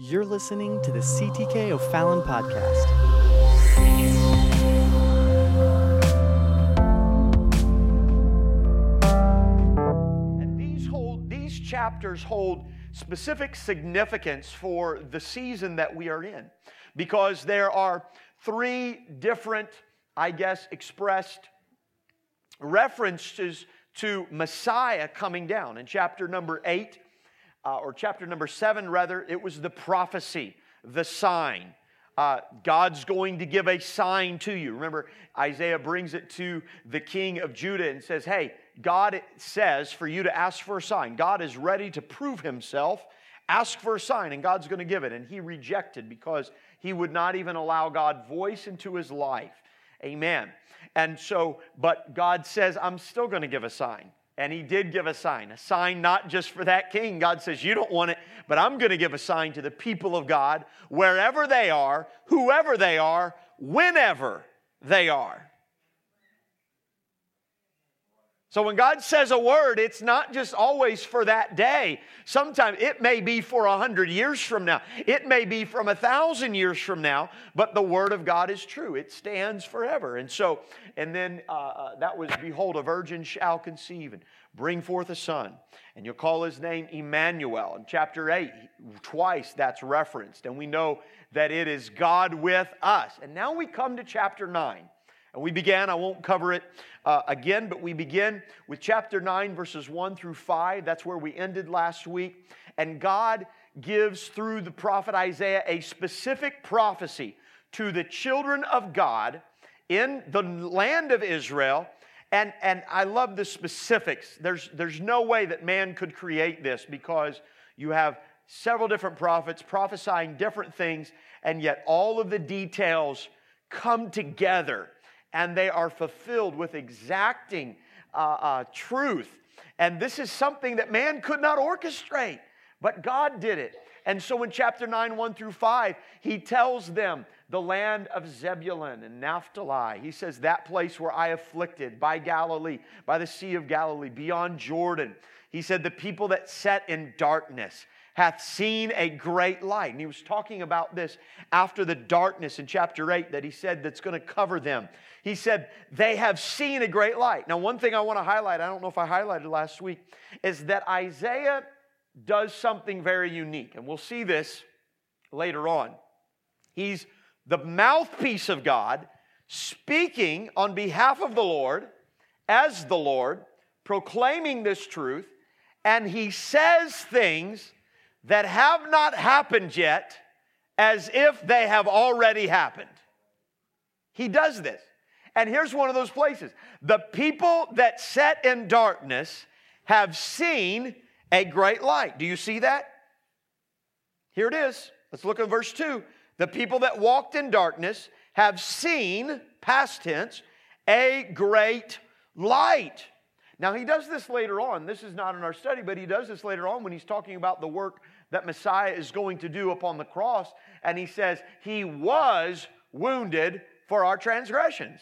You're listening to the CTK O'Fallon podcast. And these hold these chapters hold specific significance for the season that we are in because there are three different, I guess, expressed references to Messiah coming down. In chapter number eight, uh, or chapter number seven, rather, it was the prophecy, the sign. Uh, God's going to give a sign to you. Remember, Isaiah brings it to the king of Judah and says, Hey, God says for you to ask for a sign. God is ready to prove himself. Ask for a sign, and God's going to give it. And he rejected because he would not even allow God voice into his life. Amen. And so, but God says, I'm still going to give a sign. And he did give a sign, a sign not just for that king. God says, You don't want it, but I'm going to give a sign to the people of God, wherever they are, whoever they are, whenever they are. So when God says a word, it's not just always for that day. Sometimes it may be for a hundred years from now. It may be from a thousand years from now, but the word of God is true. It stands forever. And so, and then uh, uh, that was, behold, a virgin shall conceive and bring forth a son, and you'll call his name Emmanuel. In chapter 8, twice that's referenced, and we know that it is God with us. And now we come to chapter 9. And we began, I won't cover it uh, again, but we begin with chapter 9, verses 1 through 5. That's where we ended last week. And God gives through the prophet Isaiah a specific prophecy to the children of God in the land of Israel. And, and I love the specifics. There's, there's no way that man could create this because you have several different prophets prophesying different things, and yet all of the details come together and they are fulfilled with exacting uh, uh, truth. And this is something that man could not orchestrate, but God did it. And so in chapter 9, 1 through 5, he tells them the land of Zebulun and Naphtali. He says, That place where I afflicted by Galilee, by the Sea of Galilee, beyond Jordan. He said, The people that sat in darkness hath seen a great light. And he was talking about this after the darkness in chapter 8 that he said that's going to cover them. He said, They have seen a great light. Now, one thing I want to highlight, I don't know if I highlighted last week, is that Isaiah does something very unique. And we'll see this later on. He's the mouthpiece of God speaking on behalf of the Lord as the Lord, proclaiming this truth, and he says things that have not happened yet as if they have already happened. He does this. And here's one of those places the people that sat in darkness have seen a great light. Do you see that? Here it is. Let's look at verse 2. The people that walked in darkness have seen, past tense, a great light. Now, he does this later on. This is not in our study, but he does this later on when he's talking about the work that Messiah is going to do upon the cross. And he says, He was wounded for our transgressions.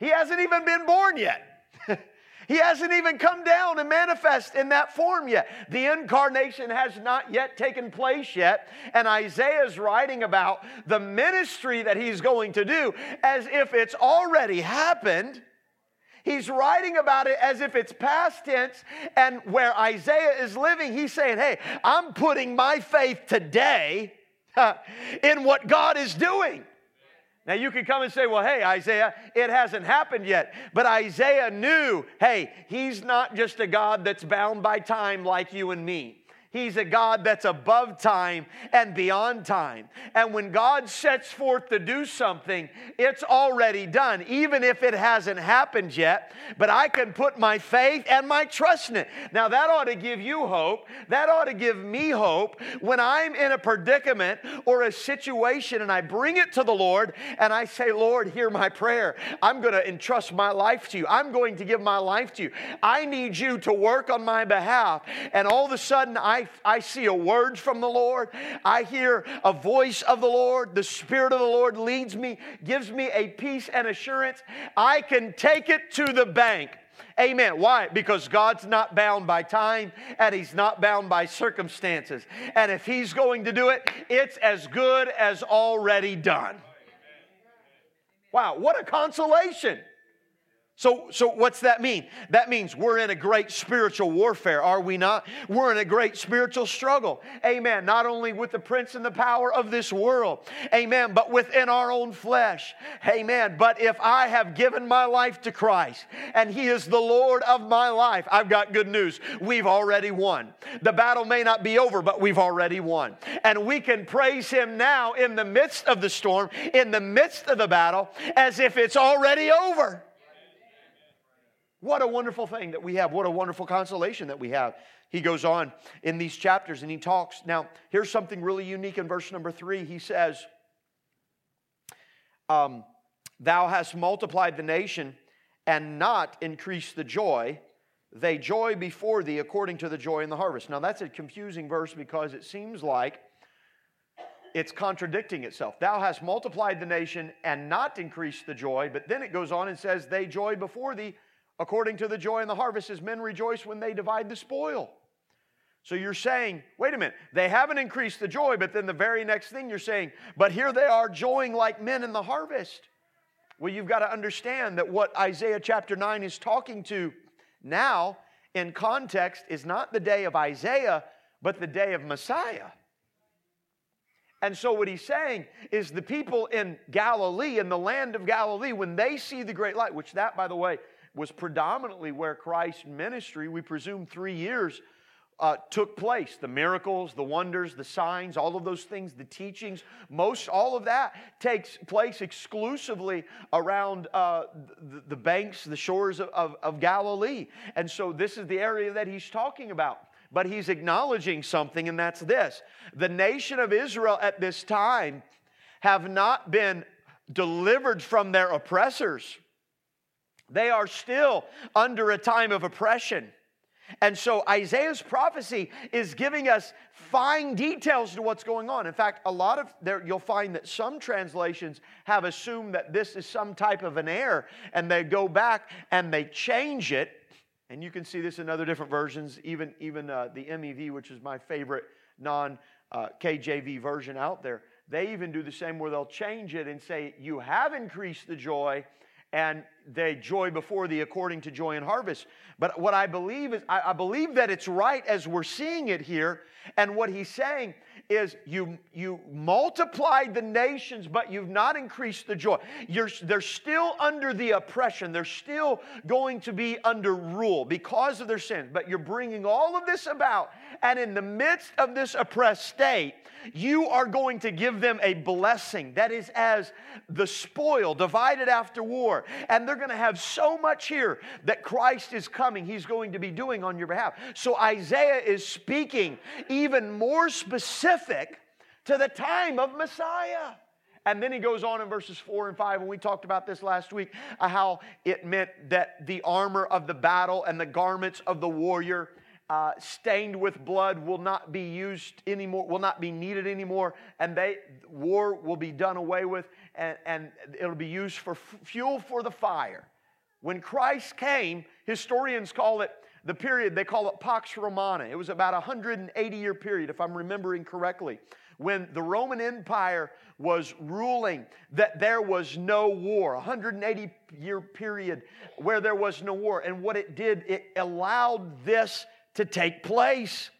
He hasn't even been born yet. he hasn't even come down and manifest in that form yet. The incarnation has not yet taken place yet. And Isaiah is writing about the ministry that he's going to do as if it's already happened. He's writing about it as if it's past tense, and where Isaiah is living, he's saying, Hey, I'm putting my faith today in what God is doing. Now, you could come and say, well, hey, Isaiah, it hasn't happened yet. But Isaiah knew, hey, he's not just a God that's bound by time like you and me. He's a God that's above time and beyond time. And when God sets forth to do something, it's already done, even if it hasn't happened yet. But I can put my faith and my trust in it. Now, that ought to give you hope. That ought to give me hope when I'm in a predicament or a situation and I bring it to the Lord and I say, Lord, hear my prayer. I'm going to entrust my life to you. I'm going to give my life to you. I need you to work on my behalf. And all of a sudden, I I, see a word from the Lord. I hear a voice of the Lord. The Spirit of the Lord leads me, gives me a peace and assurance. I can take it to the bank Amen. Why? Because God's not bound by time and He's not bound by circumstances. And if He's going to do it, it's as good as already done. Wow, what a consolation. So, so what's that mean? That means we're in a great spiritual warfare, are we not? We're in a great spiritual struggle. Amen. Not only with the prince and the power of this world, amen, but within our own flesh. Amen. But if I have given my life to Christ and He is the Lord of my life, I've got good news. We've already won. The battle may not be over, but we've already won. And we can praise Him now in the midst of the storm, in the midst of the battle, as if it's already over. What a wonderful thing that we have. What a wonderful consolation that we have. He goes on in these chapters and he talks. Now, here's something really unique in verse number three. He says, um, Thou hast multiplied the nation and not increased the joy. They joy before thee according to the joy in the harvest. Now, that's a confusing verse because it seems like it's contradicting itself. Thou hast multiplied the nation and not increased the joy, but then it goes on and says, They joy before thee according to the joy in the harvest, as men rejoice when they divide the spoil. So you're saying, wait a minute, they haven't increased the joy, but then the very next thing you're saying, but here they are joying like men in the harvest. Well, you've got to understand that what Isaiah chapter 9 is talking to now in context is not the day of Isaiah, but the day of Messiah. And so, what he's saying is the people in Galilee, in the land of Galilee, when they see the great light, which that, by the way, was predominantly where Christ's ministry, we presume three years, uh, took place. The miracles, the wonders, the signs, all of those things, the teachings, most all of that takes place exclusively around uh, the, the, banks, the shores of, of, of Galilee. And so this is the area that he's talking about. But he's acknowledging something, and that's this the nation of Israel at this time have not been delivered from their oppressors. They are still under a time of oppression. And so Isaiah's prophecy is giving us fine details to what's going on. In fact, a lot of there you'll find that some translations have assumed that this is some type of an error and they go back and they change it. And you can see this in other different versions, even even uh, the MEV, which is my favorite non uh, KJV version out there. They even do the same where they'll change it and say, "You have increased the joy." And they joy before thee according to joy and harvest. But what I believe is, I, I, believe that it's right as we're seeing it here. And what he's saying is, you, you multiplied the nations, but you've not increased the joy. You're, they're still under the oppression. They're still going to be under rule because of their sins. But you're bringing all of this about. And in the midst of this oppressed state, you are going to give them a blessing that is as the spoil divided after war. And they're going to have so much here that Christ is coming. He's going to be doing on your behalf. So Isaiah is speaking even more specific to the time of Messiah. And then he goes on in verses four and five, and we talked about this last week, uh, how it meant that the armor of the battle and the garments of the warrior uh, stained with blood will not be used anymore, will not be needed anymore, and they war will be done away with, and, and it'll be used for f- fuel for the fire. When Christ came, historians call it the period, they call it Pax Romana. It was about a 180 year period, if I'm remembering correctly, when the Roman Empire was ruling that there was no war, a 180 year period where there was no war. And what it did, it allowed this to take place.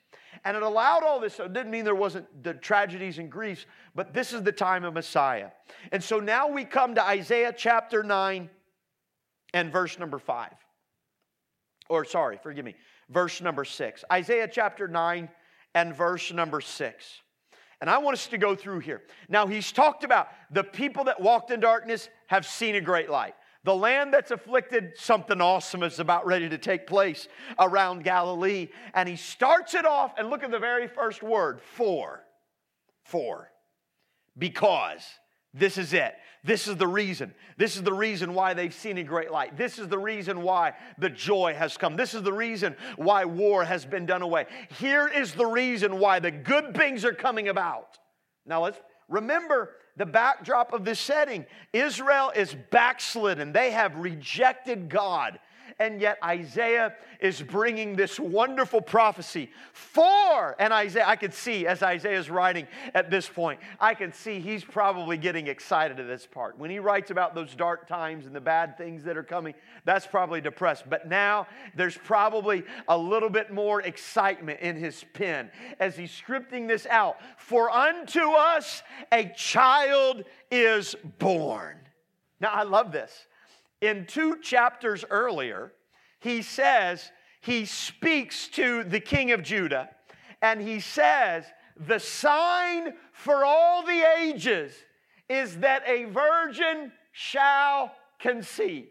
And it allowed all this. So it didn't mean there wasn't the tragedies and griefs, but this is the time of Messiah. And so now we come to Isaiah chapter 9 and verse number 5. Or, sorry, forgive me, verse number 6. Isaiah chapter 9 and verse number 6. And I want us to go through here. Now, he's talked about the people that walked in darkness have seen a great light. The land that's afflicted, something awesome is about ready to take place around Galilee. And he starts it off, and look at the very first word for. For. Because. This is it. This is the reason. This is the reason why they've seen a great light. This is the reason why the joy has come. This is the reason why war has been done away. Here is the reason why the good things are coming about. Now let's remember the backdrop of this setting. Israel is backslidden, they have rejected God. And yet Isaiah is bringing this wonderful prophecy for, and Isaiah, I could see as Isaiah is writing at this point, I can see he's probably getting excited at this part. When he writes about those dark times and the bad things that are coming, that's probably depressed. But now there's probably a little bit more excitement in his pen as he's scripting this out. For unto us a child is born. Now, I love this. In two chapters earlier, he says, he speaks to the king of Judah, and he says, The sign for all the ages is that a virgin shall conceive.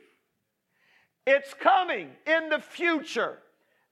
It's coming in the future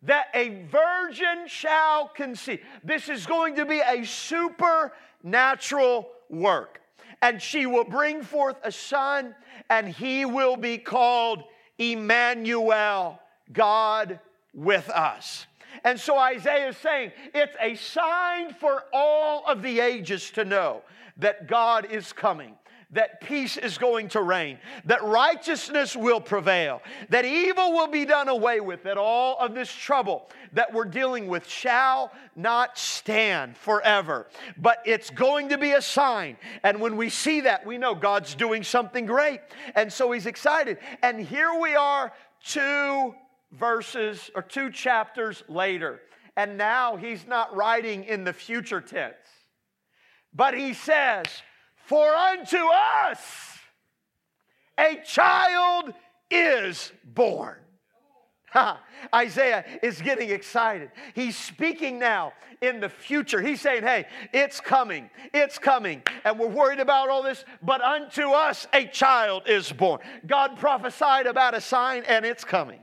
that a virgin shall conceive. This is going to be a supernatural work and she will bring forth a son, and he will be called Emmanuel, God with us. And so Isaiah is saying it's a sign for all of the ages to know that God is coming that peace is going to reign, that righteousness will prevail, that evil will be done away with, that all of this trouble that we're dealing with shall not stand forever. But it's going to be a sign. And when we see that, we know God's doing something great. And so he's excited. And here we are, two verses or two chapters later. And now he's not writing in the future tense, but he says, for unto us a child is born. Isaiah is getting excited. He's speaking now in the future. He's saying, Hey, it's coming, it's coming. And we're worried about all this, but unto us a child is born. God prophesied about a sign, and it's coming.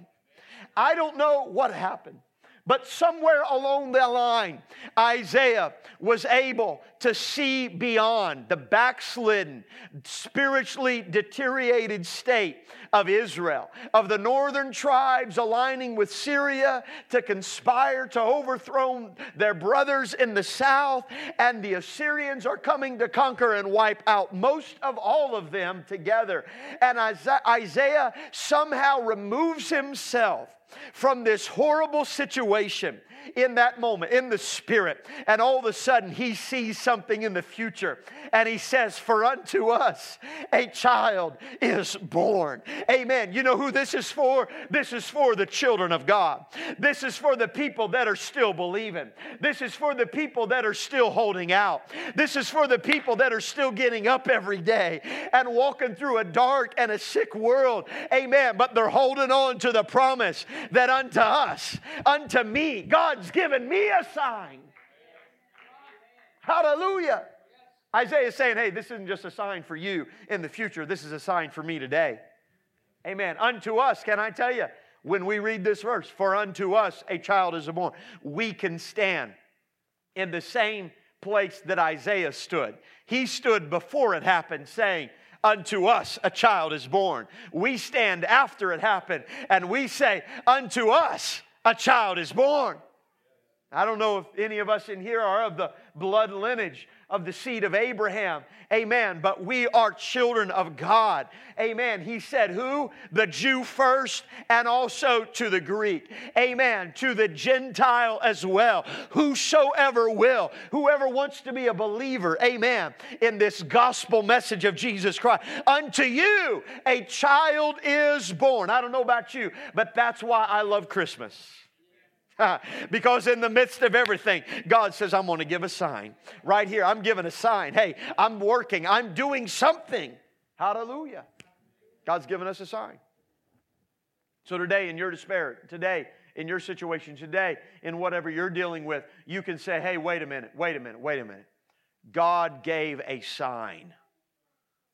I don't know what happened. But somewhere along the line, Isaiah was able to see beyond the backslidden, spiritually deteriorated state of Israel, of the northern tribes aligning with Syria to conspire to overthrow their brothers in the south, and the Assyrians are coming to conquer and wipe out most of all of them together. And Isaiah somehow removes himself from this horrible situation in that moment, in the spirit. And all of a sudden, he sees something in the future. And he says, For unto us a child is born. Amen. You know who this is for? This is for the children of God. This is for the people that are still believing. This is for the people that are still holding out. This is for the people that are still getting up every day and walking through a dark and a sick world. Amen. But they're holding on to the promise that unto us, unto me, God's given me a sign. Hallelujah. Isaiah is saying, hey, this isn't just a sign for you in the future, this is a sign for me today. Amen. Unto us, can I tell you, when we read this verse, for unto us a child is born, we can stand in the same place that Isaiah stood. He stood before it happened, saying, Unto us a child is born. We stand after it happened and we say, Unto us a child is born. I don't know if any of us in here are of the blood lineage of the seed of Abraham. Amen. But we are children of God. Amen. He said, Who? The Jew first and also to the Greek. Amen. To the Gentile as well. Whosoever will, whoever wants to be a believer. Amen. In this gospel message of Jesus Christ. Unto you a child is born. I don't know about you, but that's why I love Christmas. because in the midst of everything, God says, I'm going to give a sign. Right here, I'm giving a sign. Hey, I'm working, I'm doing something. Hallelujah. God's given us a sign. So today, in your despair, today, in your situation, today, in whatever you're dealing with, you can say, hey, wait a minute, wait a minute, wait a minute. God gave a sign.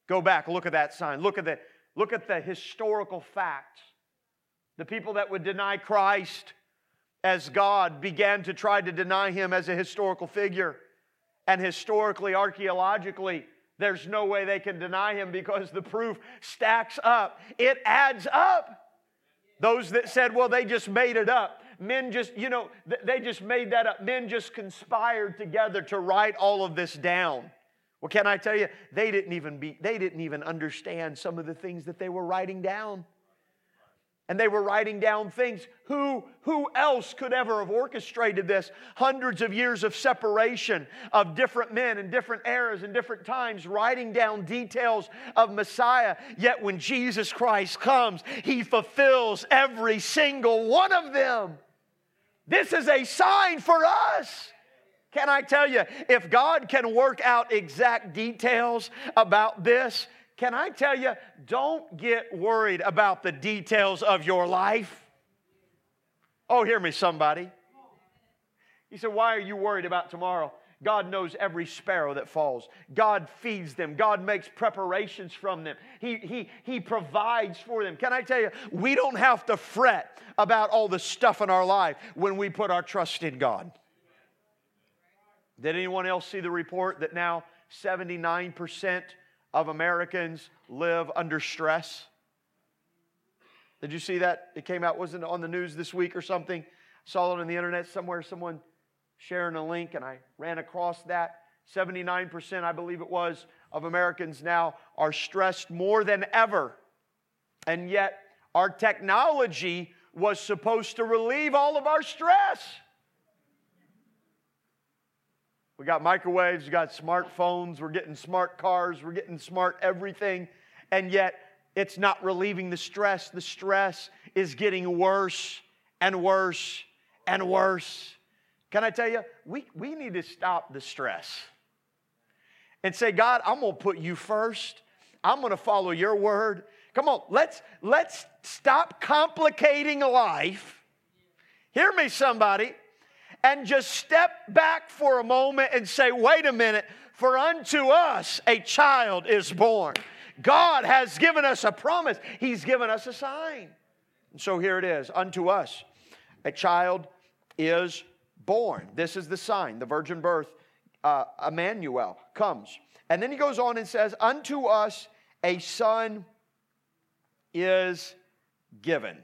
Go back, look at that sign. Look at the, look at the historical facts. The people that would deny Christ, as God began to try to deny him as a historical figure. And historically, archaeologically, there's no way they can deny him because the proof stacks up. It adds up. Those that said, well, they just made it up. Men just, you know, they just made that up. Men just conspired together to write all of this down. Well, can I tell you, they didn't even be, they didn't even understand some of the things that they were writing down. And they were writing down things. Who, who else could ever have orchestrated this? Hundreds of years of separation of different men in different eras and different times, writing down details of Messiah. Yet when Jesus Christ comes, he fulfills every single one of them. This is a sign for us. Can I tell you, if God can work out exact details about this, can I tell you, don't get worried about the details of your life. Oh, hear me, somebody. He said, Why are you worried about tomorrow? God knows every sparrow that falls. God feeds them. God makes preparations from them. He, he, he provides for them. Can I tell you, we don't have to fret about all the stuff in our life when we put our trust in God. Did anyone else see the report that now 79% of Americans live under stress. Did you see that? It came out, wasn't on the news this week or something? Saw it on the internet somewhere, someone sharing a link, and I ran across that. 79%, I believe it was, of Americans now are stressed more than ever. And yet, our technology was supposed to relieve all of our stress. We got microwaves, we got smartphones, we're getting smart cars, we're getting smart everything, and yet it's not relieving the stress. The stress is getting worse and worse and worse. Can I tell you, we, we need to stop the stress and say, God, I'm gonna put you first. I'm gonna follow your word. Come on, let's let's stop complicating life. Hear me, somebody and just step back for a moment and say, wait a minute, for unto us a child is born. God has given us a promise, He's given us a sign. And so here it is unto us a child is born. This is the sign, the virgin birth, uh, Emmanuel comes. And then he goes on and says, Unto us a son is given.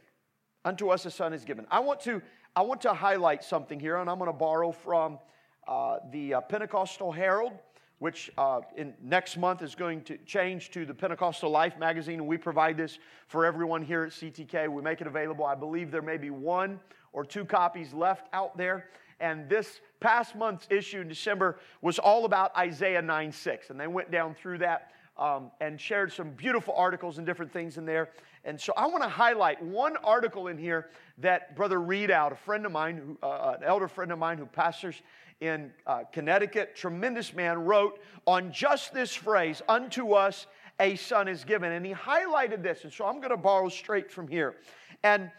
Unto us a son is given. I want to I want to highlight something here, and I'm going to borrow from uh, the uh, Pentecostal Herald, which uh, in next month is going to change to the Pentecostal Life magazine, and we provide this for everyone here at CTK. We make it available. I believe there may be one or two copies left out there. And this past month's issue in December was all about Isaiah 9 6. And they went down through that um, and shared some beautiful articles and different things in there. And so I want to highlight one article in here that Brother Readout, a friend of mine, who, uh, an elder friend of mine who pastors in uh, Connecticut, tremendous man, wrote on just this phrase, unto us a son is given. And he highlighted this. And so I'm going to borrow straight from here. And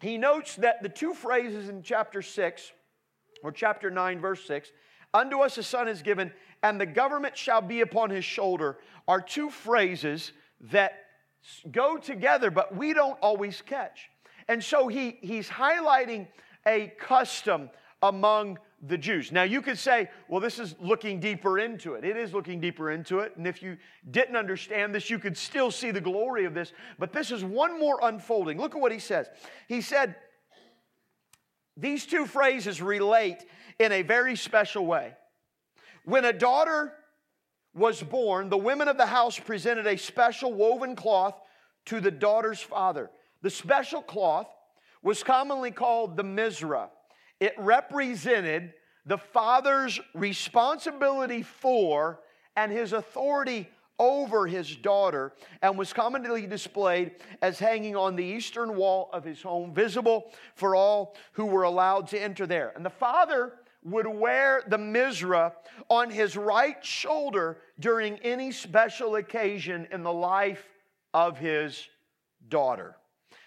he notes that the two phrases in chapter 6, or chapter 9, verse 6, unto us a son is given, and the government shall be upon his shoulder, are two phrases that go together, but we don't always catch. And so he, he's highlighting a custom among the Jews. Now, you could say, well, this is looking deeper into it. It is looking deeper into it. And if you didn't understand this, you could still see the glory of this. But this is one more unfolding. Look at what he says. He said, these two phrases relate in a very special way. When a daughter was born, the women of the house presented a special woven cloth to the daughter's father. The special cloth was commonly called the Mizrah. It represented the father's responsibility for and his authority over his daughter and was commonly displayed as hanging on the eastern wall of his home, visible for all who were allowed to enter there. And the father would wear the Mizrah on his right shoulder during any special occasion in the life of his daughter.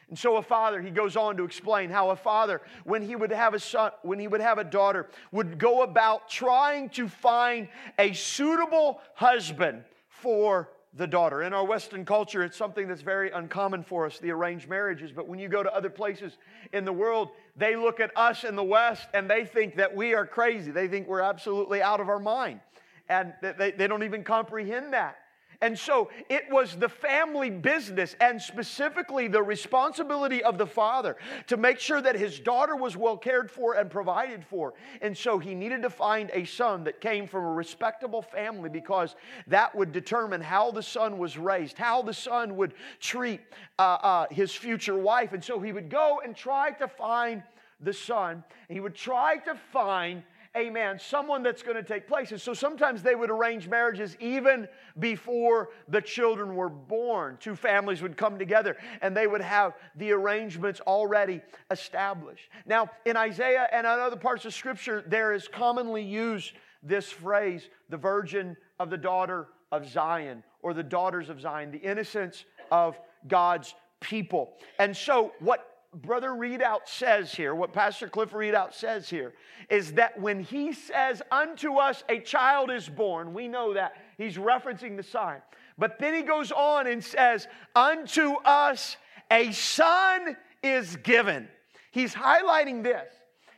And so a father, he goes on to explain how a father, when he would have a son, when he would have a daughter, would go about trying to find a suitable husband for the daughter. In our Western culture, it's something that's very uncommon for us, the arranged marriages. But when you go to other places in the world, they look at us in the West and they think that we are crazy. They think we're absolutely out of our mind. And they, they don't even comprehend that. And so it was the family business and specifically the responsibility of the father to make sure that his daughter was well cared for and provided for. And so he needed to find a son that came from a respectable family because that would determine how the son was raised, how the son would treat uh, uh, his future wife. And so he would go and try to find the son. He would try to find amen, someone that's going to take place. And so sometimes they would arrange marriages even before the children were born. Two families would come together and they would have the arrangements already established. Now, in Isaiah and in other parts of Scripture, there is commonly used this phrase, the virgin of the daughter of Zion, or the daughters of Zion, the innocence of God's people. And so, what Brother Readout says here, what Pastor Cliff Readout says here, is that when he says, Unto us a child is born, we know that. He's referencing the sign. But then he goes on and says, Unto us a son is given. He's highlighting this.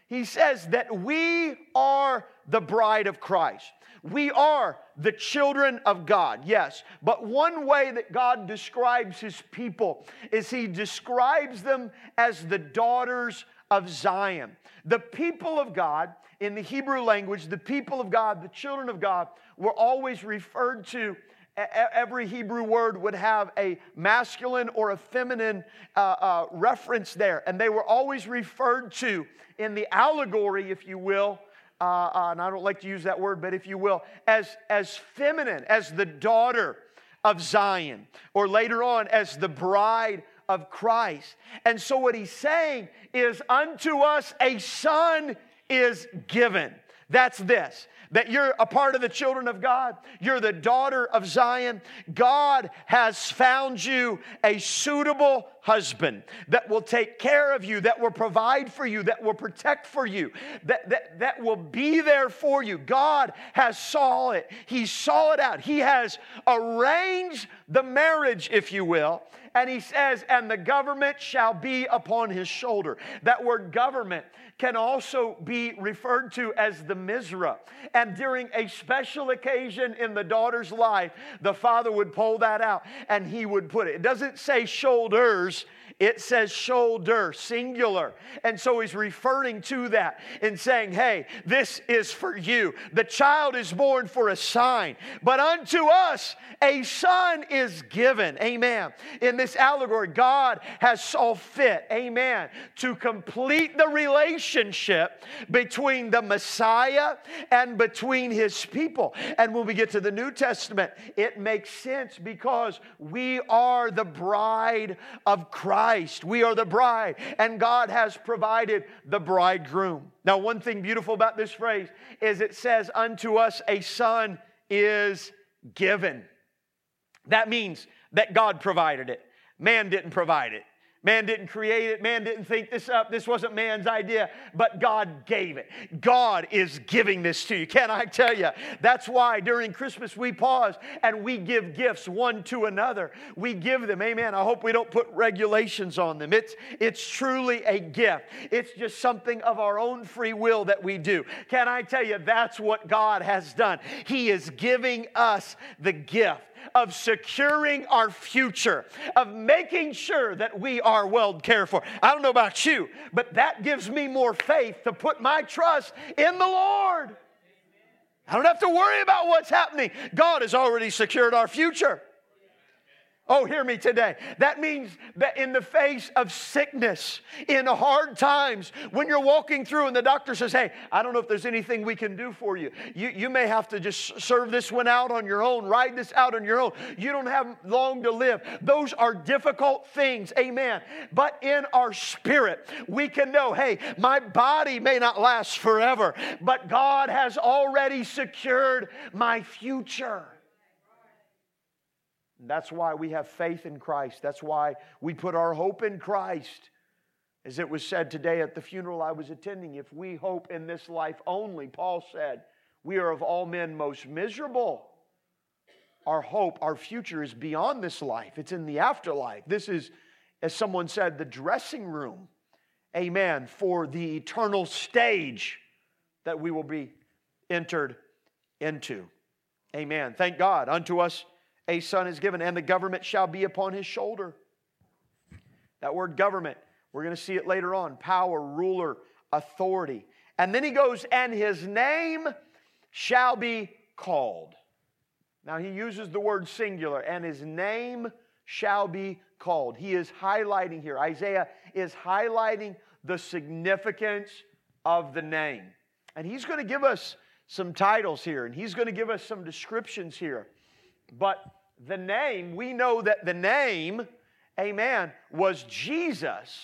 He says that we are the bride of Christ. We are the children of God, yes. But one way that God describes his people is he describes them as the daughters of Zion. The people of God, in the Hebrew language, the people of God, the children of God, were always referred to every Hebrew word would have a masculine or a feminine uh, uh, reference there. And they were always referred to in the allegory, if you will, uh, uh, and I don't like to use that word, but if you will, as, as feminine, as the daughter of Zion, or later on as the bride of Christ. And so what he's saying is, unto us a son is given. That's this that you're a part of the children of God. You're the daughter of Zion. God has found you a suitable husband that will take care of you, that will provide for you, that will protect for you, that, that, that will be there for you. God has saw it. He saw it out. He has arranged the marriage, if you will. And he says, and the government shall be upon his shoulder. That word government can also be referred to as the Mizrah. And during a special occasion in the daughter's life, the father would pull that out and he would put it. It doesn't say shoulders, it says shoulder, singular. And so he's referring to that and saying, hey, this is for you. The child is born for a sign, but unto us a son is given. Amen. In this allegory, God has saw fit, amen, to complete the relationship between the Messiah and between his people. And when we get to the New Testament, it makes sense because we are the bride of Christ. Christ. We are the bride, and God has provided the bridegroom. Now, one thing beautiful about this phrase is it says, Unto us a son is given. That means that God provided it, man didn't provide it. Man didn't create it. Man didn't think this up. This wasn't man's idea, but God gave it. God is giving this to you. Can I tell you? That's why during Christmas we pause and we give gifts one to another. We give them. Amen. I hope we don't put regulations on them. It's, it's truly a gift, it's just something of our own free will that we do. Can I tell you? That's what God has done. He is giving us the gift of securing our future, of making sure that we are well cared for. I don't know about you, but that gives me more faith to put my trust in the Lord. I don't have to worry about what's happening. God has already secured our future. Oh, hear me today. That means that in the face of sickness, in hard times, when you're walking through and the doctor says, Hey, I don't know if there's anything we can do for you. You, you may have to just serve this one out on your own, ride this out on your own. You don't have long to live. Those are difficult things. Amen. But in our spirit, we can know, Hey, my body may not last forever, but God has already secured my future. That's why we have faith in Christ. That's why we put our hope in Christ. As it was said today at the funeral I was attending, if we hope in this life only, Paul said, we are of all men most miserable. Our hope, our future is beyond this life, it's in the afterlife. This is, as someone said, the dressing room, amen, for the eternal stage that we will be entered into. Amen. Thank God. Unto us a son is given, and the government shall be upon his shoulder. That word government, we're going to see it later on power, ruler, authority. And then he goes, and his name shall be called. Now he uses the word singular, and his name shall be called. He is highlighting here. Isaiah is highlighting the significance of the name. And he's going to give us some titles here, and he's going to give us some descriptions here. But the name, we know that the name, amen, was Jesus.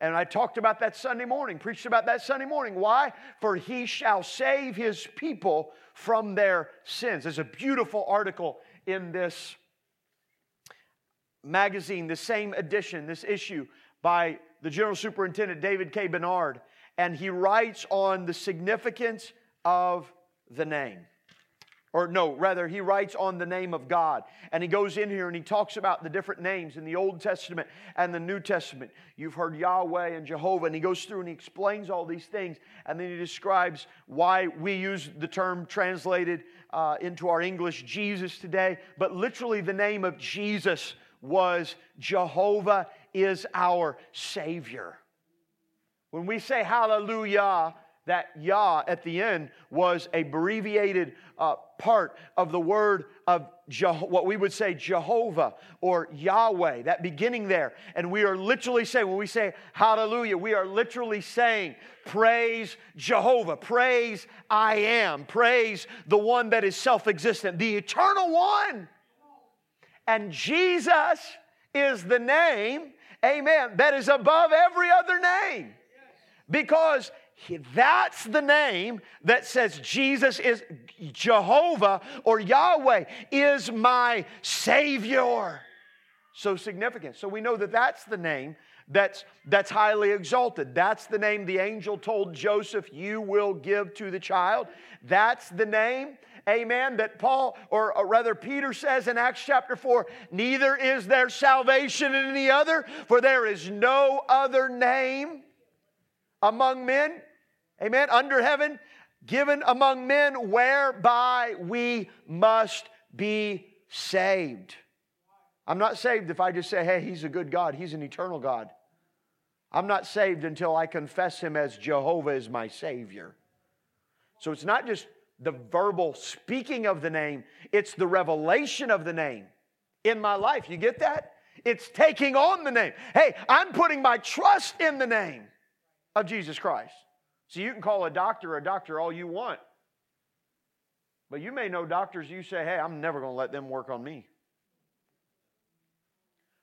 And I talked about that Sunday morning, preached about that Sunday morning. Why? For he shall save his people from their sins. There's a beautiful article in this magazine, the same edition, this issue by the General Superintendent David K. Bernard. And he writes on the significance of the name or no, rather, he writes on the name of God. And he goes in here and he talks about the different names in the Old Testament and the New Testament. You've heard Yahweh and Jehovah, and he goes through and he explains all these things. And then he describes why we use the term translated uh, into our English Jesus today. But literally, the name of Jesus was Jehovah is our Savior. When we say hallelujah, that Yah at the end was a abbreviated uh, part of the word of what we would say Jehovah or Yahweh, that beginning there. And we are literally saying, when we say hallelujah, we are literally saying, praise Jehovah, praise I am, praise the one that is self existent, the eternal one. And Jesus is the name, amen, that is above every other name. Because that's the name that says Jesus is Jehovah or Yahweh is my Savior. So significant. So we know that that's the name that's, that's highly exalted. That's the name the angel told Joseph, You will give to the child. That's the name, amen, that Paul, or, rather Peter says in Acts chapter 4 Neither is there salvation in any other, for there is no other name among men amen, under heaven, given among men whereby we must be saved. I'm not saved if I just say, hey, he's a good God, he's an eternal God. I'm not saved until I confess him as Jehovah is my Savior. So it's not just the verbal speaking of the name, it's the revelation of the name in my life. You get that? It's taking on the name. Hey, I'm putting my trust in the name of Jesus Christ. So you can call a doctor a doctor all you want. But you may know doctors you say, hey, I'm never going to let them work on me.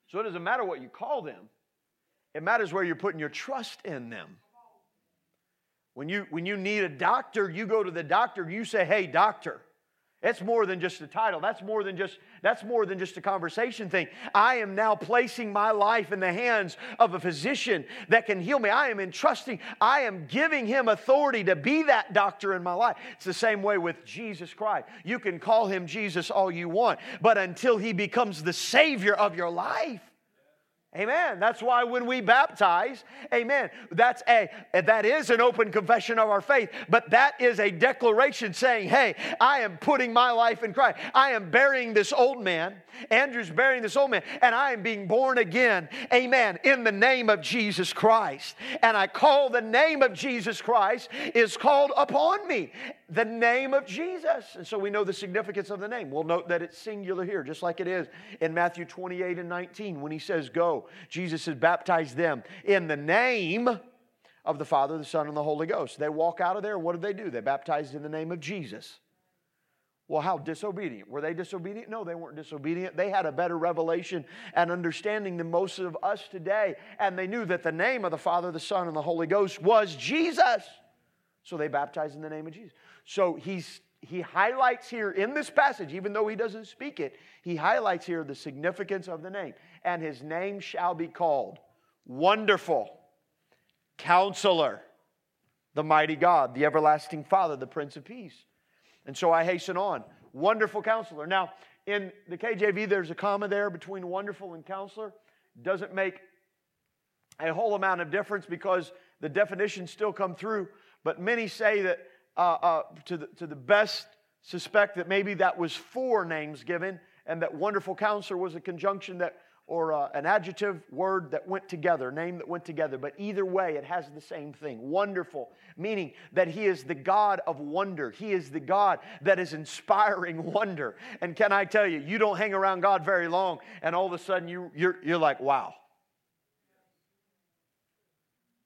So it doesn't matter what you call them, it matters where you're putting your trust in them. When you, when you need a doctor, you go to the doctor, you say, hey, doctor. It's more than just a title. That's more than just that's more than just a conversation thing. I am now placing my life in the hands of a physician that can heal me. I am entrusting, I am giving him authority to be that doctor in my life. It's the same way with Jesus Christ. You can call him Jesus all you want, but until he becomes the savior of your life, Amen. That's why when we baptize, amen, that's a that is an open confession of our faith, but that is a declaration saying, "Hey, I am putting my life in Christ. I am burying this old man. Andrew's burying this old man, and I am being born again." Amen. In the name of Jesus Christ. And I call the name of Jesus Christ is called upon me the name of Jesus. And so we know the significance of the name. We'll note that it's singular here, just like it is in Matthew 28 and 19 when he says, Go. Jesus has baptized them in the name of the Father, the Son, and the Holy Ghost. They walk out of there. What did they do? They baptized in the name of Jesus. Well, how disobedient? Were they disobedient? No, they weren't disobedient. They had a better revelation and understanding than most of us today. And they knew that the name of the Father, the Son, and the Holy Ghost was Jesus. So they baptized in the name of Jesus. So he's, he highlights here in this passage, even though he doesn't speak it, he highlights here the significance of the name. And his name shall be called Wonderful, Counselor, the Mighty God, the Everlasting Father, the Prince of Peace. And so I hasten on. Wonderful Counselor. Now, in the KJV, there's a comma there between wonderful and counselor. Doesn't make a whole amount of difference because the definitions still come through. But many say that uh, uh, to, the, to the best suspect that maybe that was four names given and that wonderful counselor was a conjunction that or uh, an adjective word that went together, name that went together. But either way, it has the same thing wonderful, meaning that He is the God of wonder. He is the God that is inspiring wonder. And can I tell you, you don't hang around God very long, and all of a sudden you, you're, you're like, wow.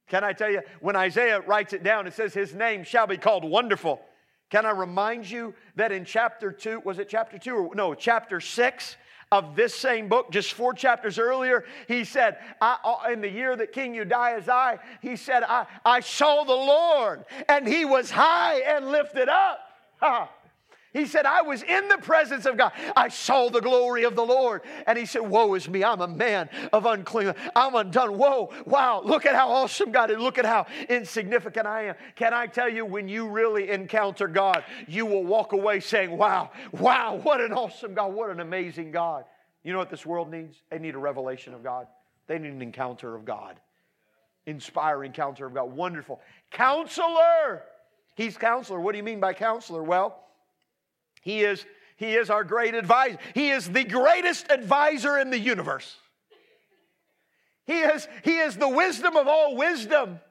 Can I tell you, when Isaiah writes it down, it says, His name shall be called wonderful. Can I remind you that in chapter 2, was it chapter 2 or no, chapter 6? of this same book, just four chapters earlier, he said, uh, in the year that King Uzziah, he said, I, I saw the Lord, and he was high and lifted up. He said, I was in the presence of God. I saw the glory of the Lord. And he said, Woe is me. I'm a man of unclean. I'm undone. Whoa, wow. Look at how awesome God is. Look at how insignificant I am. Can I tell you, when you really encounter God, you will walk away saying, Wow, wow, what an awesome God. What an amazing God. You know what this world needs? They need a revelation of God, they need an encounter of God. Inspiring encounter of God. Wonderful. Counselor. He's counselor. What do you mean by counselor? Well, he is, he is our great advisor. He is the greatest advisor in the universe. He is, he is the wisdom of all wisdom.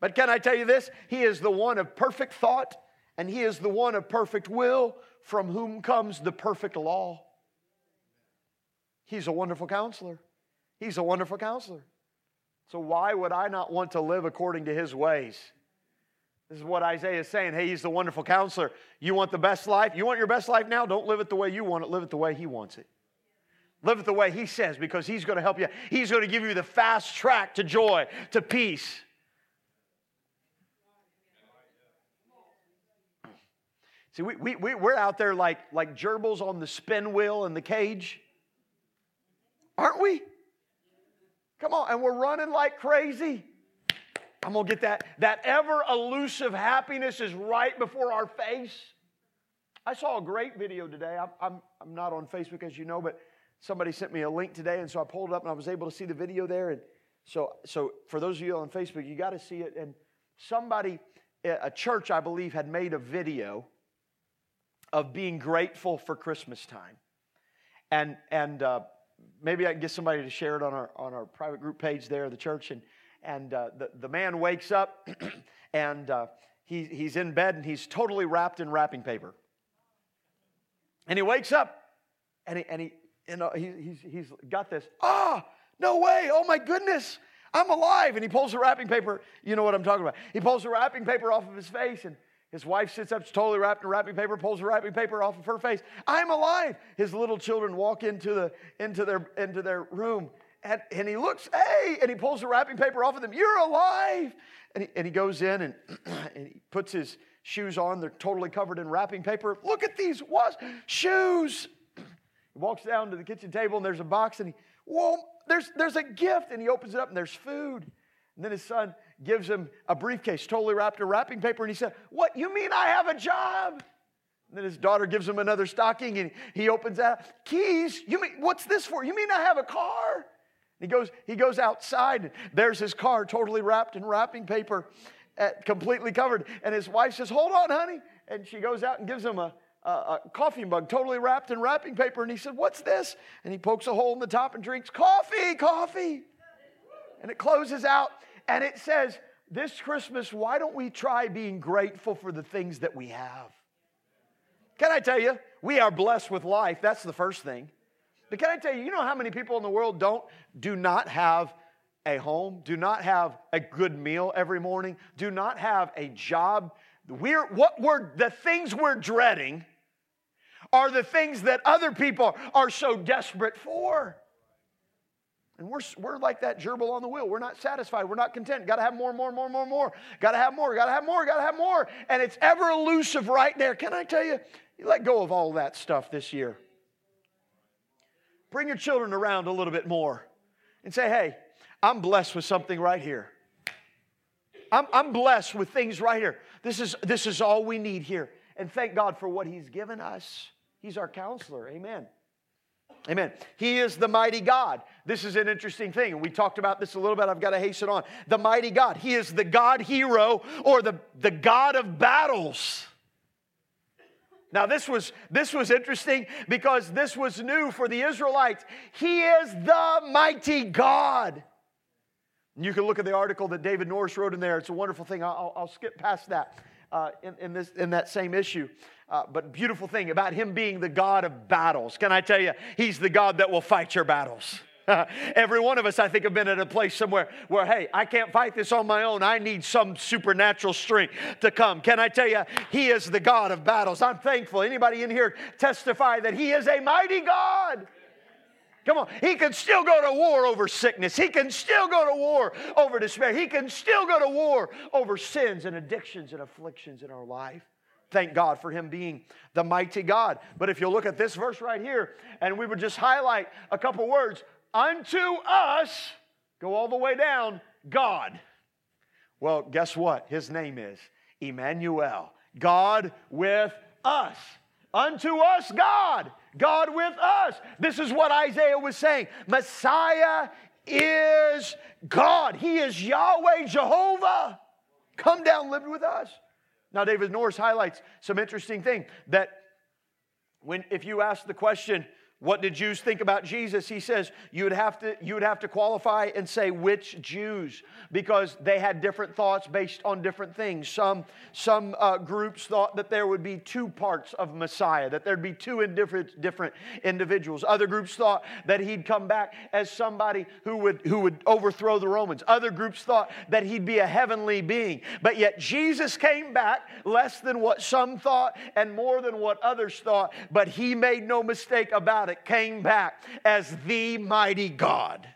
But can I tell you this? He is the one of perfect thought, and He is the one of perfect will, from whom comes the perfect law. He's a wonderful counselor. He's a wonderful counselor. So, why would I not want to live according to His ways? This is what Isaiah is saying. Hey, he's the wonderful counselor. You want the best life? You want your best life now? Don't live it the way you want it, live it the way he wants it. Live it the way he says because he's going to help you. He's going to give you the fast track to joy, to peace. See, we, we, we, we're out there like, like gerbils on the spin wheel in the cage. Aren't we? Come on, and we're running like crazy. I'm gonna get that. That ever elusive happiness is right before our face. I saw a great video today. I'm, I'm, I'm not on Facebook, as you know, but somebody sent me a link today, and so I pulled it up and I was able to see the video there. And so, so for those of you on Facebook, you got to see it. And somebody, a church, I believe, had made a video of being grateful for Christmas time. And, and uh, maybe I can get somebody to share it on our, on our private group page there, the church. And, and uh, the, the man wakes up and uh, he, he's in bed and he's totally wrapped in wrapping paper. And he wakes up and he, and he, you know, he, he's, he's got this, ah, oh, no way, oh my goodness, I'm alive. And he pulls the wrapping paper, you know what I'm talking about. He pulls the wrapping paper off of his face and his wife sits up, totally wrapped in wrapping paper, pulls the wrapping paper off of her face. I'm alive. His little children walk into, the, into, their, into their room and, and he looks, hey, and he pulls the wrapping paper off of them. You're alive. And he, and he goes in and, and he puts his shoes on. They're totally covered in wrapping paper. Look at these was shoes. He walks down to the kitchen table and there's a box and he, whoa, there's, there's a gift. And he opens it up and there's food. And then his son gives him a briefcase totally wrapped in wrapping paper. And he said, What, you mean I have a job? And then his daughter gives him another stocking and he opens that. Keys? You mean, what's this for? You mean I have a car? He goes, he goes outside. There's his car totally wrapped in wrapping paper, uh, completely covered. And his wife says, Hold on, honey. And she goes out and gives him a, a, a coffee mug totally wrapped in wrapping paper. And he said, What's this? And he pokes a hole in the top and drinks coffee, coffee. And it closes out and it says, This Christmas, why don't we try being grateful for the things that we have? Can I tell you, we are blessed with life. That's the first thing. But can I tell you, you know how many people in the world don't, do not have a home, do not have a good meal every morning, do not have a job? We're, what we're, the things we're dreading are the things that other people are so desperate for. And we're, we're like that gerbil on the wheel. We're not satisfied. We're not content. Got to have more, more, more, more, more. Got to have more. Got to have more. Got to have more. And it's ever elusive right there. Can I tell you? You let go of all that stuff this year. Bring your children around a little bit more and say, hey, I'm blessed with something right here. I'm, I'm blessed with things right here. This is, this is all we need here. And thank God for what He's given us. He's our counselor. Amen. Amen. He is the mighty God. This is an interesting thing. And we talked about this a little bit. I've got to hasten on. The mighty God. He is the God hero or the, the God of battles. Now, this was, this was interesting because this was new for the Israelites. He is the mighty God. You can look at the article that David Norris wrote in there. It's a wonderful thing. I'll, I'll skip past that uh, in, in, this, in that same issue. Uh, but beautiful thing about him being the God of battles. Can I tell you, he's the God that will fight your battles. Every one of us, I think, have been at a place somewhere where, hey, I can't fight this on my own. I need some supernatural strength to come. Can I tell you, He is the God of battles. I'm thankful. Anybody in here testify that He is a mighty God? Come on, he can still go to war over sickness. He can still go to war over despair. He can still go to war over sins and addictions and afflictions in our life. Thank God for him being the mighty God. But if you look at this verse right here, and we would just highlight a couple words unto us, go all the way down, God. Well, guess what? His name is Emmanuel, God with us. Unto us, God, God with us. This is what Isaiah was saying. Messiah is God. He is Yahweh Jehovah. Come down, live with us. Now, David Norris highlights some interesting thing that when if you ask the question, what did Jews think about Jesus? He says you would have to you would have to qualify and say which Jews because they had different thoughts based on different things. Some some uh, groups thought that there would be two parts of Messiah, that there'd be two different different individuals. Other groups thought that he'd come back as somebody who would who would overthrow the Romans. Other groups thought that he'd be a heavenly being. But yet Jesus came back less than what some thought and more than what others thought. But he made no mistake about it came back as the mighty God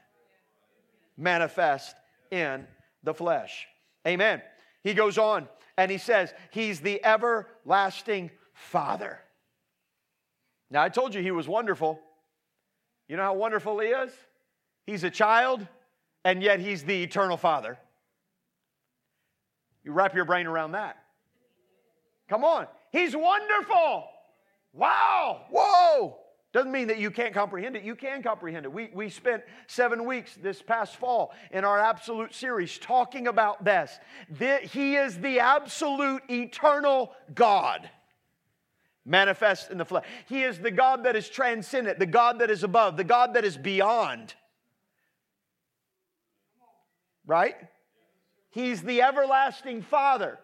manifest in the flesh. Amen. He goes on and he says, He's the everlasting Father. Now, I told you he was wonderful. You know how wonderful he is? He's a child, and yet he's the eternal Father. You wrap your brain around that. Come on. He's wonderful. Wow. Whoa. Doesn't mean that you can't comprehend it. You can comprehend it. We, we spent seven weeks this past fall in our absolute series talking about this. That he is the absolute eternal God manifest in the flesh. He is the God that is transcendent, the God that is above, the God that is beyond. Right? He's the everlasting Father.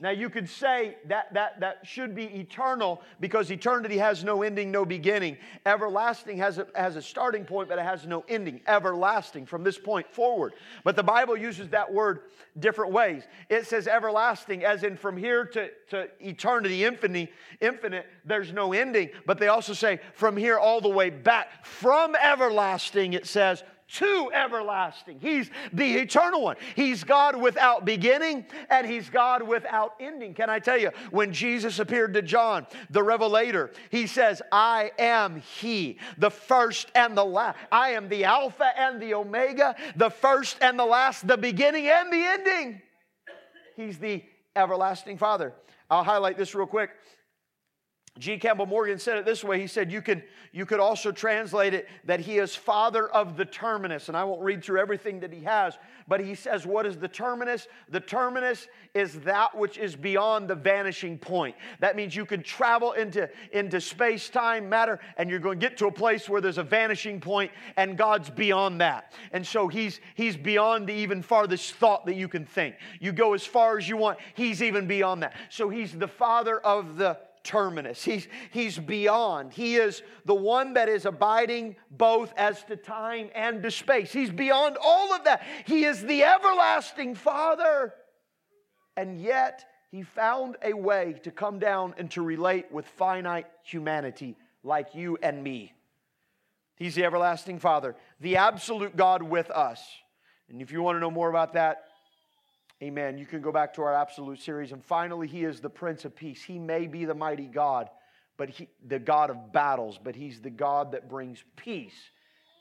Now, you could say that, that that should be eternal because eternity has no ending, no beginning. Everlasting has a, has a starting point, but it has no ending. Everlasting from this point forward. But the Bible uses that word different ways. It says everlasting, as in from here to, to eternity, infinity, infinite, there's no ending. But they also say from here all the way back. From everlasting, it says to everlasting. He's the eternal one. He's God without beginning and He's God without ending. Can I tell you, when Jesus appeared to John, the Revelator, He says, I am He, the first and the last. I am the Alpha and the Omega, the first and the last, the beginning and the ending. He's the everlasting Father. I'll highlight this real quick. G. Campbell Morgan said it this way. He said, you could, you could also translate it that he is father of the terminus. And I won't read through everything that he has, but he says, What is the terminus? The terminus is that which is beyond the vanishing point. That means you can travel into, into space, time, matter, and you're going to get to a place where there's a vanishing point, and God's beyond that. And so he's, he's beyond the even farthest thought that you can think. You go as far as you want, he's even beyond that. So he's the father of the terminus. He's, he's beyond. He is the one that is abiding both as to time and to space. He's beyond all of that. He is the everlasting Father. And yet, he found a way to come down and to relate with finite humanity like you and me. He's the everlasting Father, the absolute God with us. And if you want to know more about that, Amen. You can go back to our absolute series. And finally, he is the Prince of Peace. He may be the mighty God, but he, the God of battles, but he's the God that brings peace,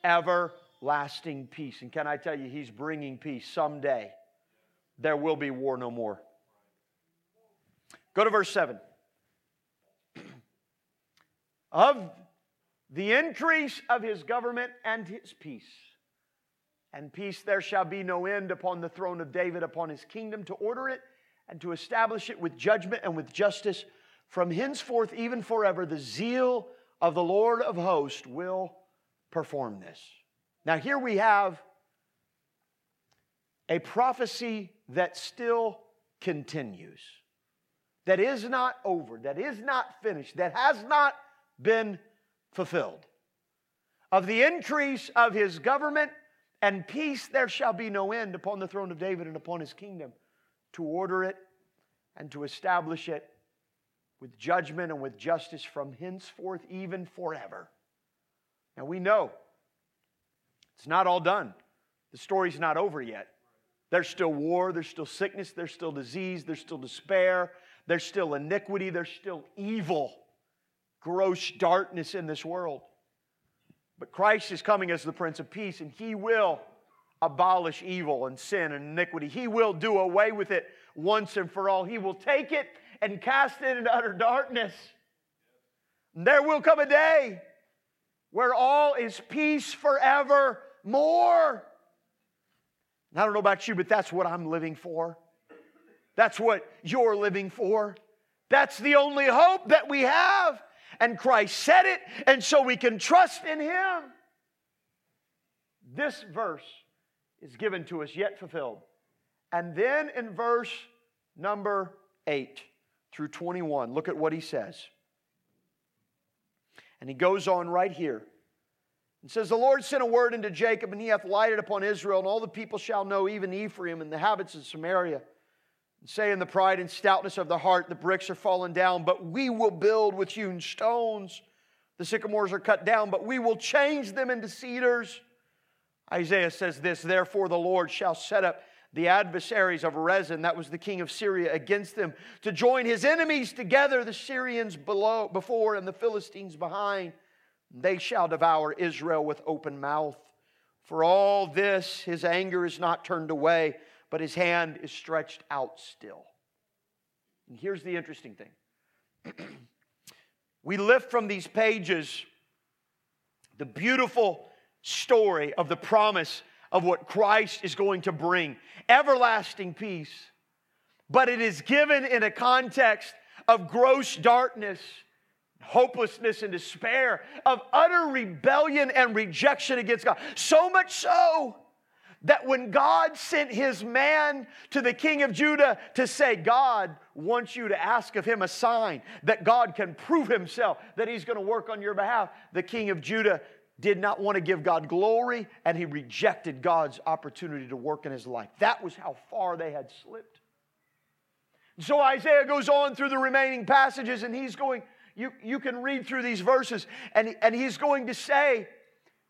everlasting peace. And can I tell you, he's bringing peace someday. There will be war no more. Go to verse 7. of the increase of his government and his peace and peace there shall be no end upon the throne of David, upon his kingdom, to order it and to establish it with judgment and with justice From henceforth, even forever, the zeal of the Lord of hosts will perform this. Now, here we have a prophecy that still continues, that is not over, that is not finished, that has not been fulfilled. Of the increase of his government and peace, there shall be no end upon the throne of David and upon his kingdom, to order it and to establish it with judgment and with justice from henceforth, even forever. Now we know it's not all done. The story's not over yet. There's still war, there's still sickness, there's still disease, there's still despair, there's still iniquity, there's still evil, gross darkness in this world. But Christ is coming as the Prince of Peace, and He will abolish evil and sin and iniquity. He will do away with it once and for all. He will take it and cast it into utter darkness. And there will come a day where all is peace forevermore. I don't know about you, but that's what I'm living for. That's what you're living for. That's the only hope that we have. And Christ said it, and so we can trust in Him. This verse is given to us, yet fulfilled. And then in verse number 8 through 21, look at what he says. And he goes on right here. And says, The Lord sent a word into Jacob, and he hath lighted upon Israel, and all the people shall know, even Ephraim and the habits of Samaria. Say in the pride and stoutness of the heart, the bricks are fallen down, but we will build with hewn stones. The sycamores are cut down, but we will change them into cedars. Isaiah says this, Therefore the Lord shall set up the adversaries of Rezin, that was the king of Syria, against them, to join his enemies together, the Syrians below, before and the Philistines behind. They shall devour Israel with open mouth. For all this, his anger is not turned away, but his hand is stretched out still. And here's the interesting thing we lift from these pages the beautiful story of the promise of what Christ is going to bring everlasting peace, but it is given in a context of gross darkness hopelessness and despair, of utter rebellion and rejection against God. So much so that when God sent his man to the king of Judah to say, God wants you to ask of him a sign that God can prove himself, that he's going to work on your behalf, the king of Judah did not want to give God glory and he rejected God's opportunity to work in his life. That was how far they had slipped. So Isaiah goes on through the remaining passages and he's going, you, you can read through these verses, and, and he's going to say,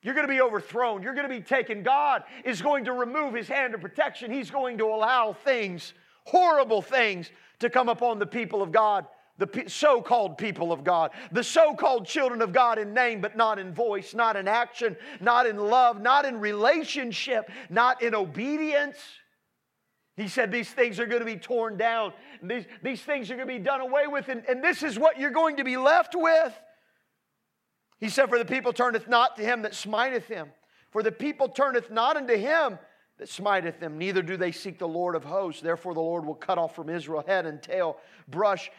You're going to be overthrown. You're going to be taken. God is going to remove his hand of protection. He's going to allow things, horrible things, to come upon the people of God, the so called people of God, the so called children of God in name, but not in voice, not in action, not in love, not in relationship, not in obedience. He said these things are going to be torn down. These, these things are going to be done away with, and, and this is what you're going to be left with. He said, For the people turneth not to him that smiteth him. For the people turneth not unto him that smiteth them, neither do they seek the Lord of hosts. Therefore, the Lord will cut off from Israel head and tail, brush,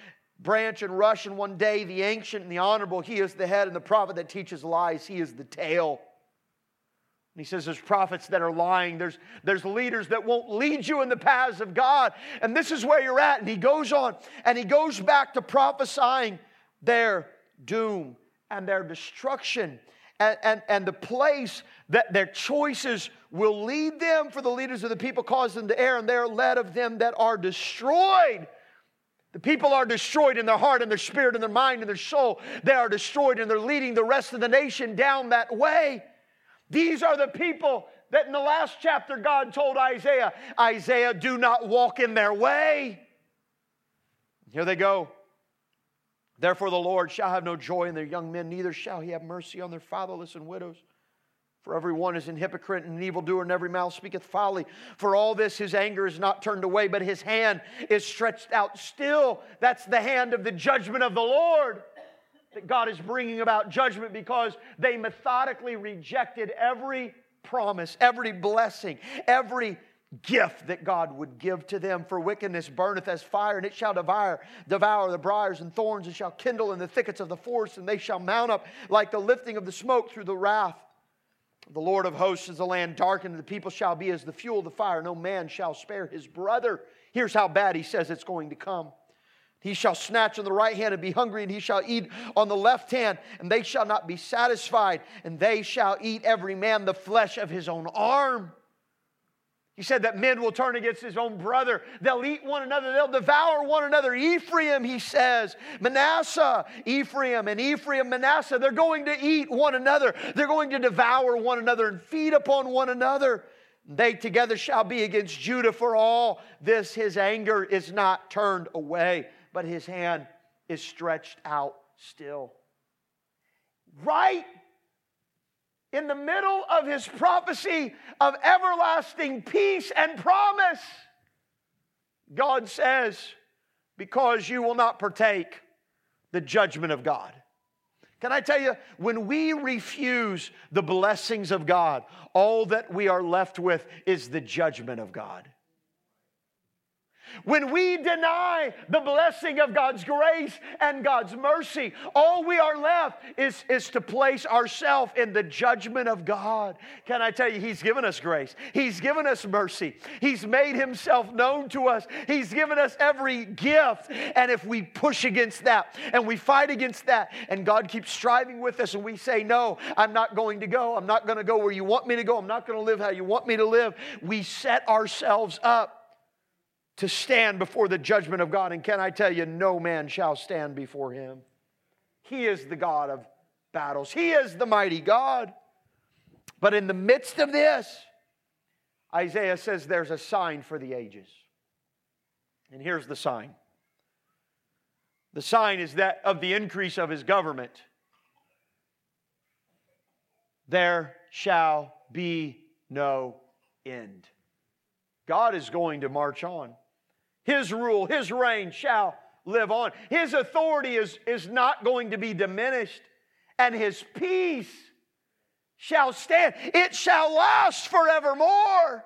branch, and rush. And one day, the ancient and the honorable, he is the head, and the prophet that teaches lies, he is the tail. And he says there's prophets that are lying. There's, there's leaders that won't lead you in the paths of God. And this is where you're at. And he goes on and he goes back to prophesying their doom and their destruction and, and, and the place that their choices will lead them for the leaders of the people, cause them to err, and they're led of them that are destroyed. The people are destroyed in their heart and their spirit and their mind and their soul. They are destroyed and they're leading the rest of the nation down that way. These are the people that in the last chapter God told Isaiah, Isaiah, do not walk in their way. Here they go. Therefore, the Lord shall have no joy in their young men, neither shall he have mercy on their fatherless and widows. For every one is an hypocrite and an evildoer, and every mouth speaketh folly. For all this, his anger is not turned away, but his hand is stretched out still. That's the hand of the judgment of the Lord that God is bringing about judgment because they methodically rejected every promise, every blessing, every gift that God would give to them. For wickedness burneth as fire, and it shall devour, devour the briars and thorns, and shall kindle in the thickets of the forest, and they shall mount up like the lifting of the smoke through the wrath. The Lord of hosts is the land darkened, and the people shall be as the fuel of the fire. No man shall spare his brother. Here's how bad he says it's going to come. He shall snatch on the right hand and be hungry, and he shall eat on the left hand, and they shall not be satisfied, and they shall eat every man the flesh of his own arm. He said that men will turn against his own brother. They'll eat one another. They'll devour one another. Ephraim, he says, Manasseh, Ephraim, and Ephraim, Manasseh, they're going to eat one another. They're going to devour one another and feed upon one another. They together shall be against Judah for all this. His anger is not turned away, but his hand is stretched out still. Right in the middle of his prophecy of everlasting peace and promise, God says, Because you will not partake the judgment of God. Can I tell you, when we refuse the blessings of God, all that we are left with is the judgment of God. When we deny the blessing of God's grace and God's mercy, all we are left is, is to place ourselves in the judgment of God. Can I tell you, He's given us grace, He's given us mercy, He's made Himself known to us, He's given us every gift. And if we push against that and we fight against that, and God keeps striving with us, and we say, No, I'm not going to go, I'm not going to go where you want me to go, I'm not going to live how you want me to live, we set ourselves up to stand before the judgment of God. And can I tell you, no man shall stand before him. He is the God of battles, He is the mighty God. But in the midst of this, Isaiah says there's a sign for the ages. And here's the sign the sign is that of the increase of his government. There shall be no end. God is going to march on. His rule, His reign shall live on. His authority is, is not going to be diminished, and His peace shall stand. It shall last forevermore.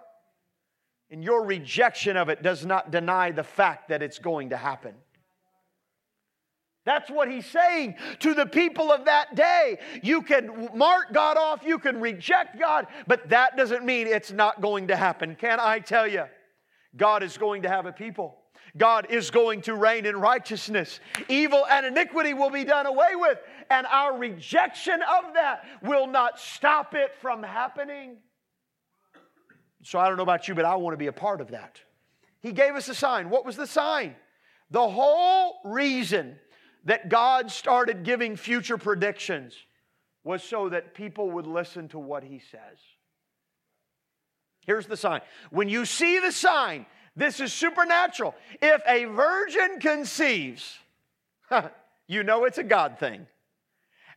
And your rejection of it does not deny the fact that it's going to happen. That's what he's saying to the people of that day. You can mark God off, you can reject God, but that doesn't mean it's not going to happen. Can I tell you? God is going to have a people. God is going to reign in righteousness. Evil and iniquity will be done away with, and our rejection of that will not stop it from happening. So I don't know about you, but I want to be a part of that. He gave us a sign. What was the sign? The whole reason that God started giving future predictions was so that people would listen to what He says. Here's the sign. When you see the sign, this is supernatural. If a virgin conceives, you know it's a God thing.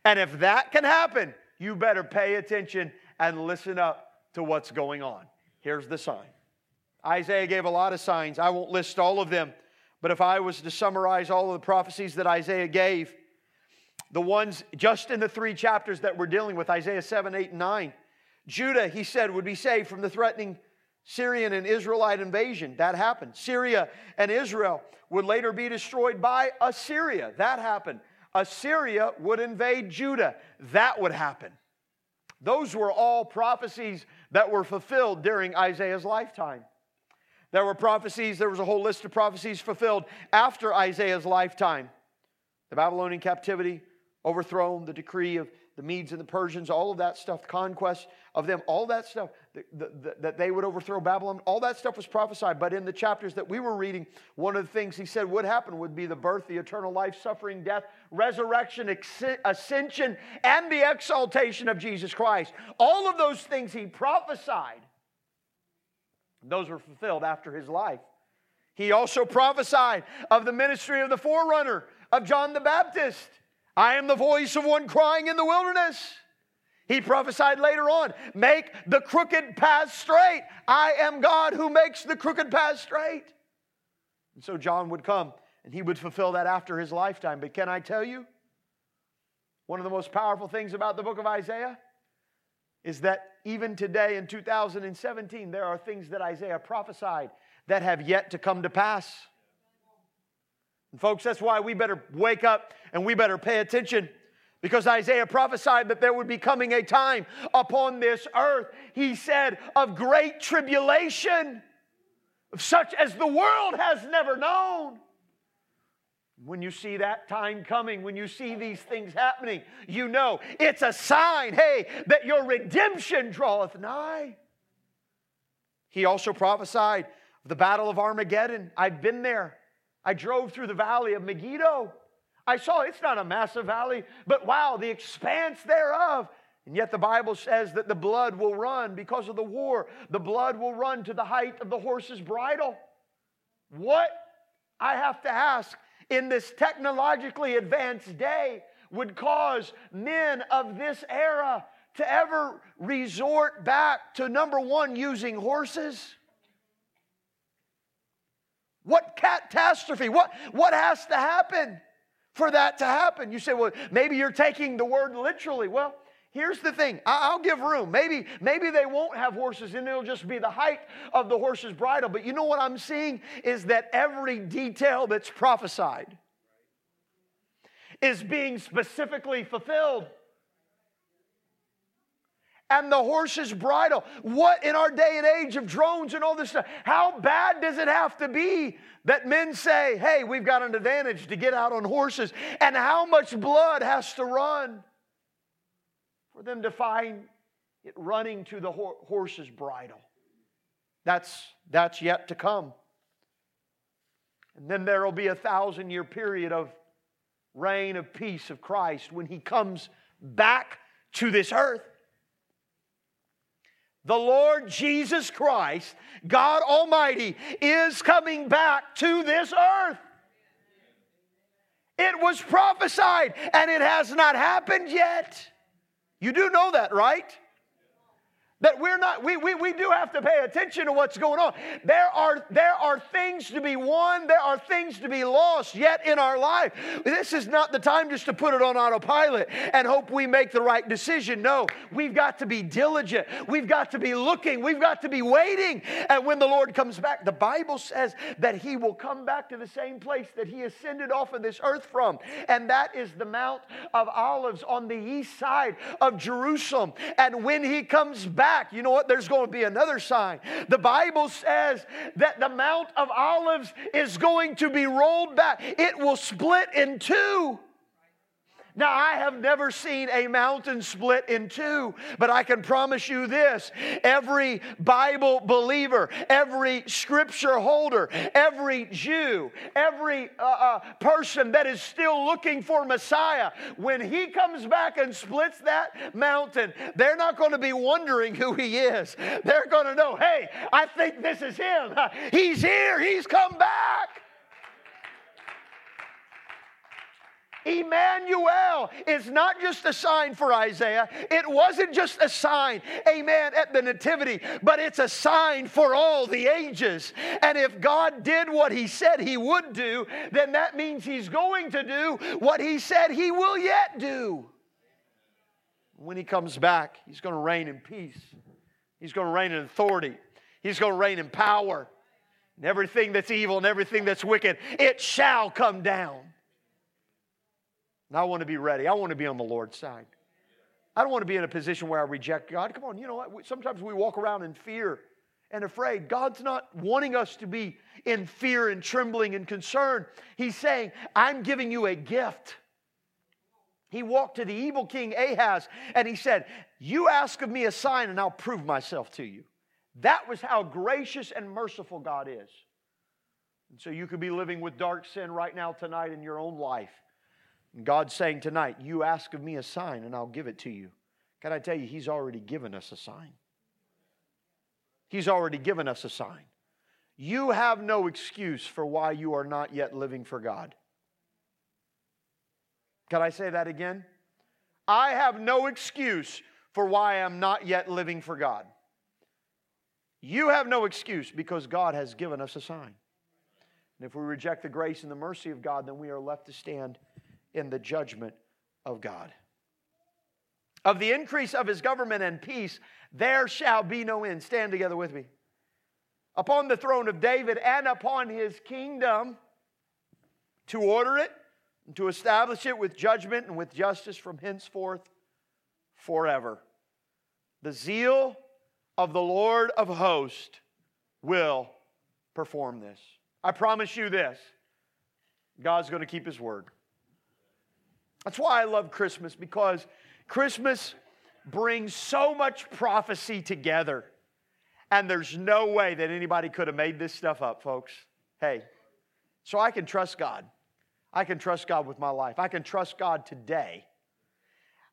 And if that can happen, you better pay attention and listen up to what's going on. Here's the sign. Isaiah gave a lot of signs. I won't list all of them, but if I was to summarize all of the prophecies that Isaiah gave, the ones just in the three chapters that we're dealing with, Isaiah 7, 8, and 9, Judah, he said, would be saved from the threatening Syrian and Israelite invasion. That happened. Syria and Israel would later be destroyed by Assyria. That happened. Assyria would invade Judah. That would happen. Those were all prophecies that were fulfilled during Isaiah's lifetime. There were prophecies, there was a whole list of prophecies fulfilled after Isaiah's lifetime. The Babylonian captivity, overthrown, the decree of the Medes and the Persians, all of that stuff, the conquest of them, all that stuff, the, the, that they would overthrow Babylon, all that stuff was prophesied. But in the chapters that we were reading, one of the things he said would happen would be the birth, the eternal life, suffering, death, resurrection, ascension, and the exaltation of Jesus Christ. All of those things he prophesied, those were fulfilled after his life. He also prophesied of the ministry of the forerunner of John the Baptist. I am the voice of one crying in the wilderness. He prophesied later on, make the crooked path straight. I am God who makes the crooked path straight. And so John would come and he would fulfill that after his lifetime. But can I tell you, one of the most powerful things about the book of Isaiah? is that even today in 2017, there are things that Isaiah prophesied that have yet to come to pass. And folks, that's why we better wake up and we better pay attention because Isaiah prophesied that there would be coming a time upon this earth, he said, of great tribulation, such as the world has never known. When you see that time coming, when you see these things happening, you know it's a sign, hey, that your redemption draweth nigh. He also prophesied the battle of Armageddon. I've been there. I drove through the valley of Megiddo. I saw it's not a massive valley, but wow, the expanse thereof. And yet the Bible says that the blood will run because of the war. The blood will run to the height of the horse's bridle. What I have to ask in this technologically advanced day would cause men of this era to ever resort back to number one, using horses? What catastrophe? What, what has to happen for that to happen? You say, well, maybe you're taking the word literally. Well, Here's the thing. I'll give room. Maybe, maybe they won't have horses and it'll just be the height of the horse's bridle. But you know what I'm seeing is that every detail that's prophesied is being specifically fulfilled. And the horse's bridle. What in our day and age of drones and all this stuff, how bad does it have to be that men say, hey, we've got an advantage to get out on horses? And how much blood has to run? for them to find it running to the horse's bridle. That's, that's yet to come. And then there will be a thousand year period of reign of peace of Christ when he comes back to this earth. The Lord Jesus Christ, God Almighty, is coming back to this earth. It was prophesied and it has not happened yet. You do know that, right? That we're not we, we, we do have to pay attention to what's going on. There are there are things to be won there are things to be lost yet in our life. This is not the time just to put it on autopilot and hope we make the right decision. No we've got to be diligent. We've got to be looking. We've got to be waiting. And when the lord comes back the bible says that he will come back to the same place that he ascended off of this earth from. And that is the mount of olives on the east side of jerusalem. And when he comes back back, you know what? There's going to be another sign. The Bible says that the Mount of Olives is going to be rolled back, it will split in two. Now, I have never seen a mountain split in two, but I can promise you this every Bible believer, every scripture holder, every Jew, every uh, uh, person that is still looking for Messiah, when he comes back and splits that mountain, they're not going to be wondering who he is. They're going to know, hey, I think this is him. He's here, he's come back. Emmanuel is not just a sign for Isaiah. It wasn't just a sign, amen, at the Nativity, but it's a sign for all the ages. And if God did what He said He would do, then that means He's going to do what He said He will yet do. When He comes back, He's going to reign in peace, He's going to reign in authority, He's going to reign in power. And everything that's evil and everything that's wicked, it shall come down. And I want to be ready. I want to be on the Lord's side. I don't want to be in a position where I reject God. Come on, you know? Sometimes we walk around in fear and afraid. God's not wanting us to be in fear and trembling and concern. He's saying, I'm giving you a gift. He walked to the evil king Ahaz and he said, You ask of me a sign and I'll prove myself to you. That was how gracious and merciful God is. And so you could be living with dark sin right now, tonight, in your own life. God's saying tonight, You ask of me a sign and I'll give it to you. Can I tell you, He's already given us a sign. He's already given us a sign. You have no excuse for why you are not yet living for God. Can I say that again? I have no excuse for why I'm not yet living for God. You have no excuse because God has given us a sign. And if we reject the grace and the mercy of God, then we are left to stand in the judgment of God. Of the increase of his government and peace, there shall be no end. Stand together with me. Upon the throne of David and upon his kingdom, to order it and to establish it with judgment and with justice from henceforth forever. The zeal of the Lord of hosts will perform this. I promise you this God's going to keep his word. That's why I love Christmas because Christmas brings so much prophecy together. And there's no way that anybody could have made this stuff up, folks. Hey, so I can trust God. I can trust God with my life. I can trust God today.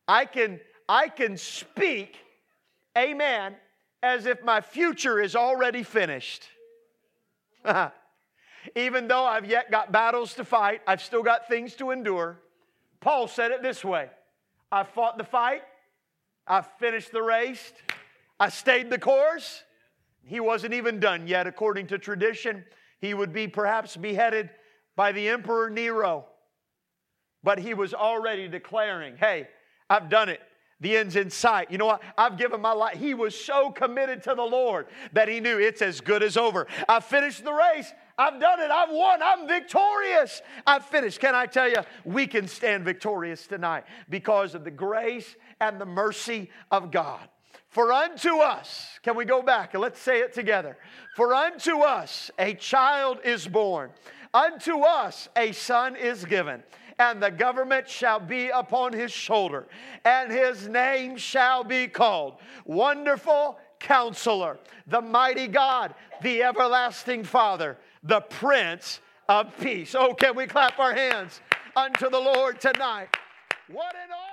I can, I can speak, amen, as if my future is already finished. Even though I've yet got battles to fight, I've still got things to endure. Paul said it this way I fought the fight, I finished the race, I stayed the course. He wasn't even done yet, according to tradition. He would be perhaps beheaded by the Emperor Nero. But he was already declaring, hey, I've done it. The end's in sight. You know what? I've given my life. He was so committed to the Lord that he knew it's as good as over. I finished the race. I've done it. I've won. I'm victorious. I've finished. Can I tell you, we can stand victorious tonight because of the grace and the mercy of God. For unto us, can we go back and let's say it together? For unto us a child is born, unto us a son is given and the government shall be upon his shoulder, and his name shall be called Wonderful Counselor, the Mighty God, the Everlasting Father, the Prince of Peace. Oh, can we clap our hands unto the Lord tonight? What an awesome